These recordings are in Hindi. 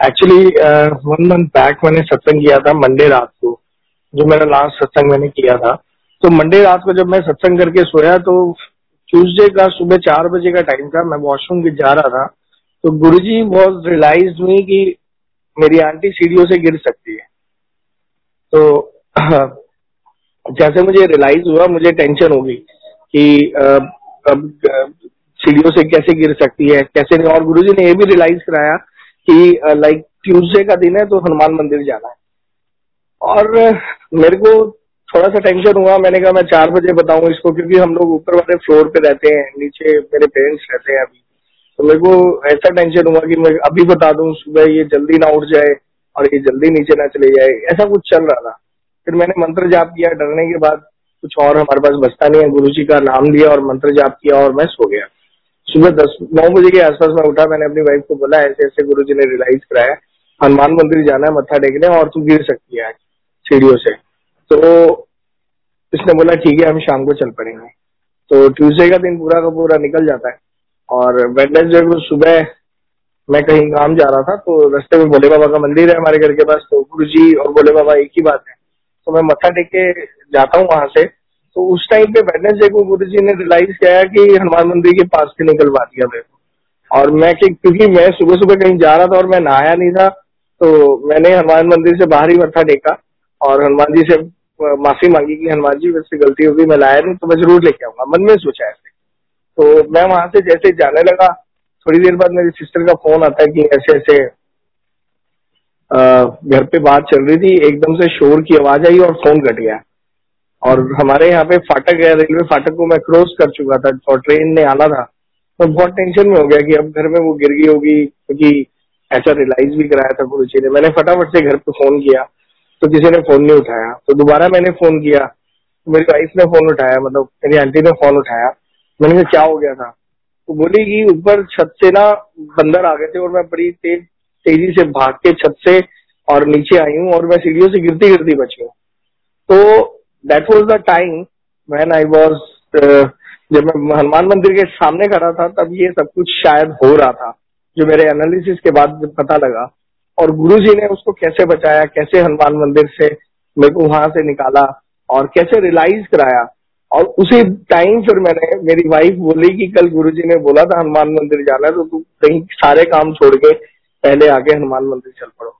एक्चुअली वन मंथ बैक मैंने सत्संग किया था मंडे रात को, जो मेरा लास्ट सत्संग मैंने किया था। तो मंडे रात को जब मैं सत्संग करके सोया तो ट्यूसडे का सुबह चार बजे का टाइम था, मैं वॉशरूम भी जा रहा था। तो गुरु जी बहुत रियलाइज़ हुई कि मेरी आंटी सीढ़ियों से गिर सकती है। तो जैसे मुझे रियलाइज़ हुआ, मुझे टेंशन होगी कि अब सीढ़ियों से कैसे गिर सकती है, कैसे नहीं। और गुरुजी ने ये भी रियलाइज़ कराया कि लाइक ट्यूसडे का दिन है तो हनुमान मंदिर जाना है। और मेरे को थोड़ा सा टेंशन हुआ। मैंने कहा, मैं चार बजे बताऊँ इसको क्योंकि हम लोग ऊपर वाले फ्लोर पे रहते हैं, नीचे मेरे पेरेंट्स रहते हैं अभी। तो मेरे को ऐसा टेंशन हुआ कि मैं अभी बता दूँ, सुबह ये जल्दी ना उठ जाए और ये जल्दी नीचे ना चले जाए। ऐसा कुछ चल रहा था। फिर मैंने मंत्र जाप किया। डरने के बाद कुछ और हमारे पास बचता नहीं है। गुरु जी का नाम लिया और मंत्र जाप किया और मैं सो गया। सुबह दस, नौ बजे के आसपास मैं उठा, मैंने अपनी वाइफ को बोला, ऐसे ऐसे गुरु जी ने रियलाइज़ कराया। हनुमान मंदिर जाना है, मत्था टेकने, और तू गिर सकती है सीढ़ियों से। तो इसने बोला, ठीक है, हम शाम को चल पड़ेंगे। तो ट्यूसडे का दिन पूरा का पूरा निकल जाता है। और वेडनेसडे को सुबह मैं कहीं काम जा रहा था तो रास्ते में भोले बाबा का मंदिर है हमारे घर के पास तो गुरु जी और भोले बाबा एक ही बात है। तो मैं मत्था टेक के जाता हूँ वहाँ से। तो उस टाइम पे वेडनेसडे को गुरु जी ने रियलाइज़ किया कि हनुमान मंदिर के पास से निकलवा दिया मेरे को। और मैं क्योंकि मैं सुबह सुबह कहीं जा रहा था और मैं नहाया नहीं था तो मैंने हनुमान मंदिर से बाहर ही मत्था टेका और हनुमान जी से माफ़ी मांगी कि हनुमान जी वैसे गलती होगी मैं लाया नहीं तो मैं ज़रूर लेके आऊँगा। मन में सोचा ऐसे। तो मैं वहाँ से जैसे जाने लगा, थोड़ी देर बाद मेरी सिस्टर का फ़ोन आता है कि ऐसे ऐसे घर पे बात चल रही थी, एकदम से शोर की आवाज़ आई और फ़ोन कट गया। और हमारे यहाँ पे फाटक है, रेलवे फाटक को मैं क्रॉस कर चुका था और ट्रेन ने आना था। तो बहुत टेंशन में हो गया कि अब घर में वो गिर गई होगी, क्योंकि ऐसा रियलाइज़ भी कराया था गुरु जी ने। मैंने फटाफट से घर पे फ़ोन किया तो किसी ने फ़ोन नहीं उठाया। तो दोबारा मैंने फ़ोन किया तो मेरी वाइफ ने फ़ोन उठाया मतलब मेरी आंटी ने फ़ोन उठाया। मैंने कहा, क्या हो गया था? तो बोली कि ऊपर छत से ना बंदर आ गए थे और मैं बड़ी तेज, तेज़ी से भाग के छत से और नीचे आई हूँ और मैं सीढ़ियों से गिरती गिरती बची हूँ। तो that was the time when I was जब मैं हनुमान मंदिर के सामने खड़ा था, तब ये सब कुछ शायद हो रहा था, जो मेरे एनालिसिस के बाद पता लगा। और गुरु जी ने उसको कैसे बचाया, कैसे हनुमान मंदिर से मेरे को वहाँ से निकाला और कैसे रियलाइज़ कराया। और उसी टाइम फिर मैंने, मेरी वाइफ बोली कि कल गुरुजी ने बोला था हनुमान मंदिर जाना है तो तू कहीं सारे काम छोड़ के पहले आके हनुमान मंदिर चल पड़ो।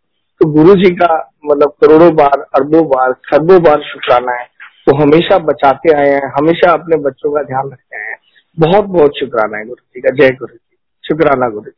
तो गुरु जी का मतलब करोड़ों बार, अरबों बार खरबों बार शुक्राना है। वो हमेशा बचाते आए हैं, हमेशा अपने बच्चों का ध्यान रखते हैं। बहुत बहुत शुक्राना है गुरु जी का, जय गुरु जी शुक्राना गुरु जी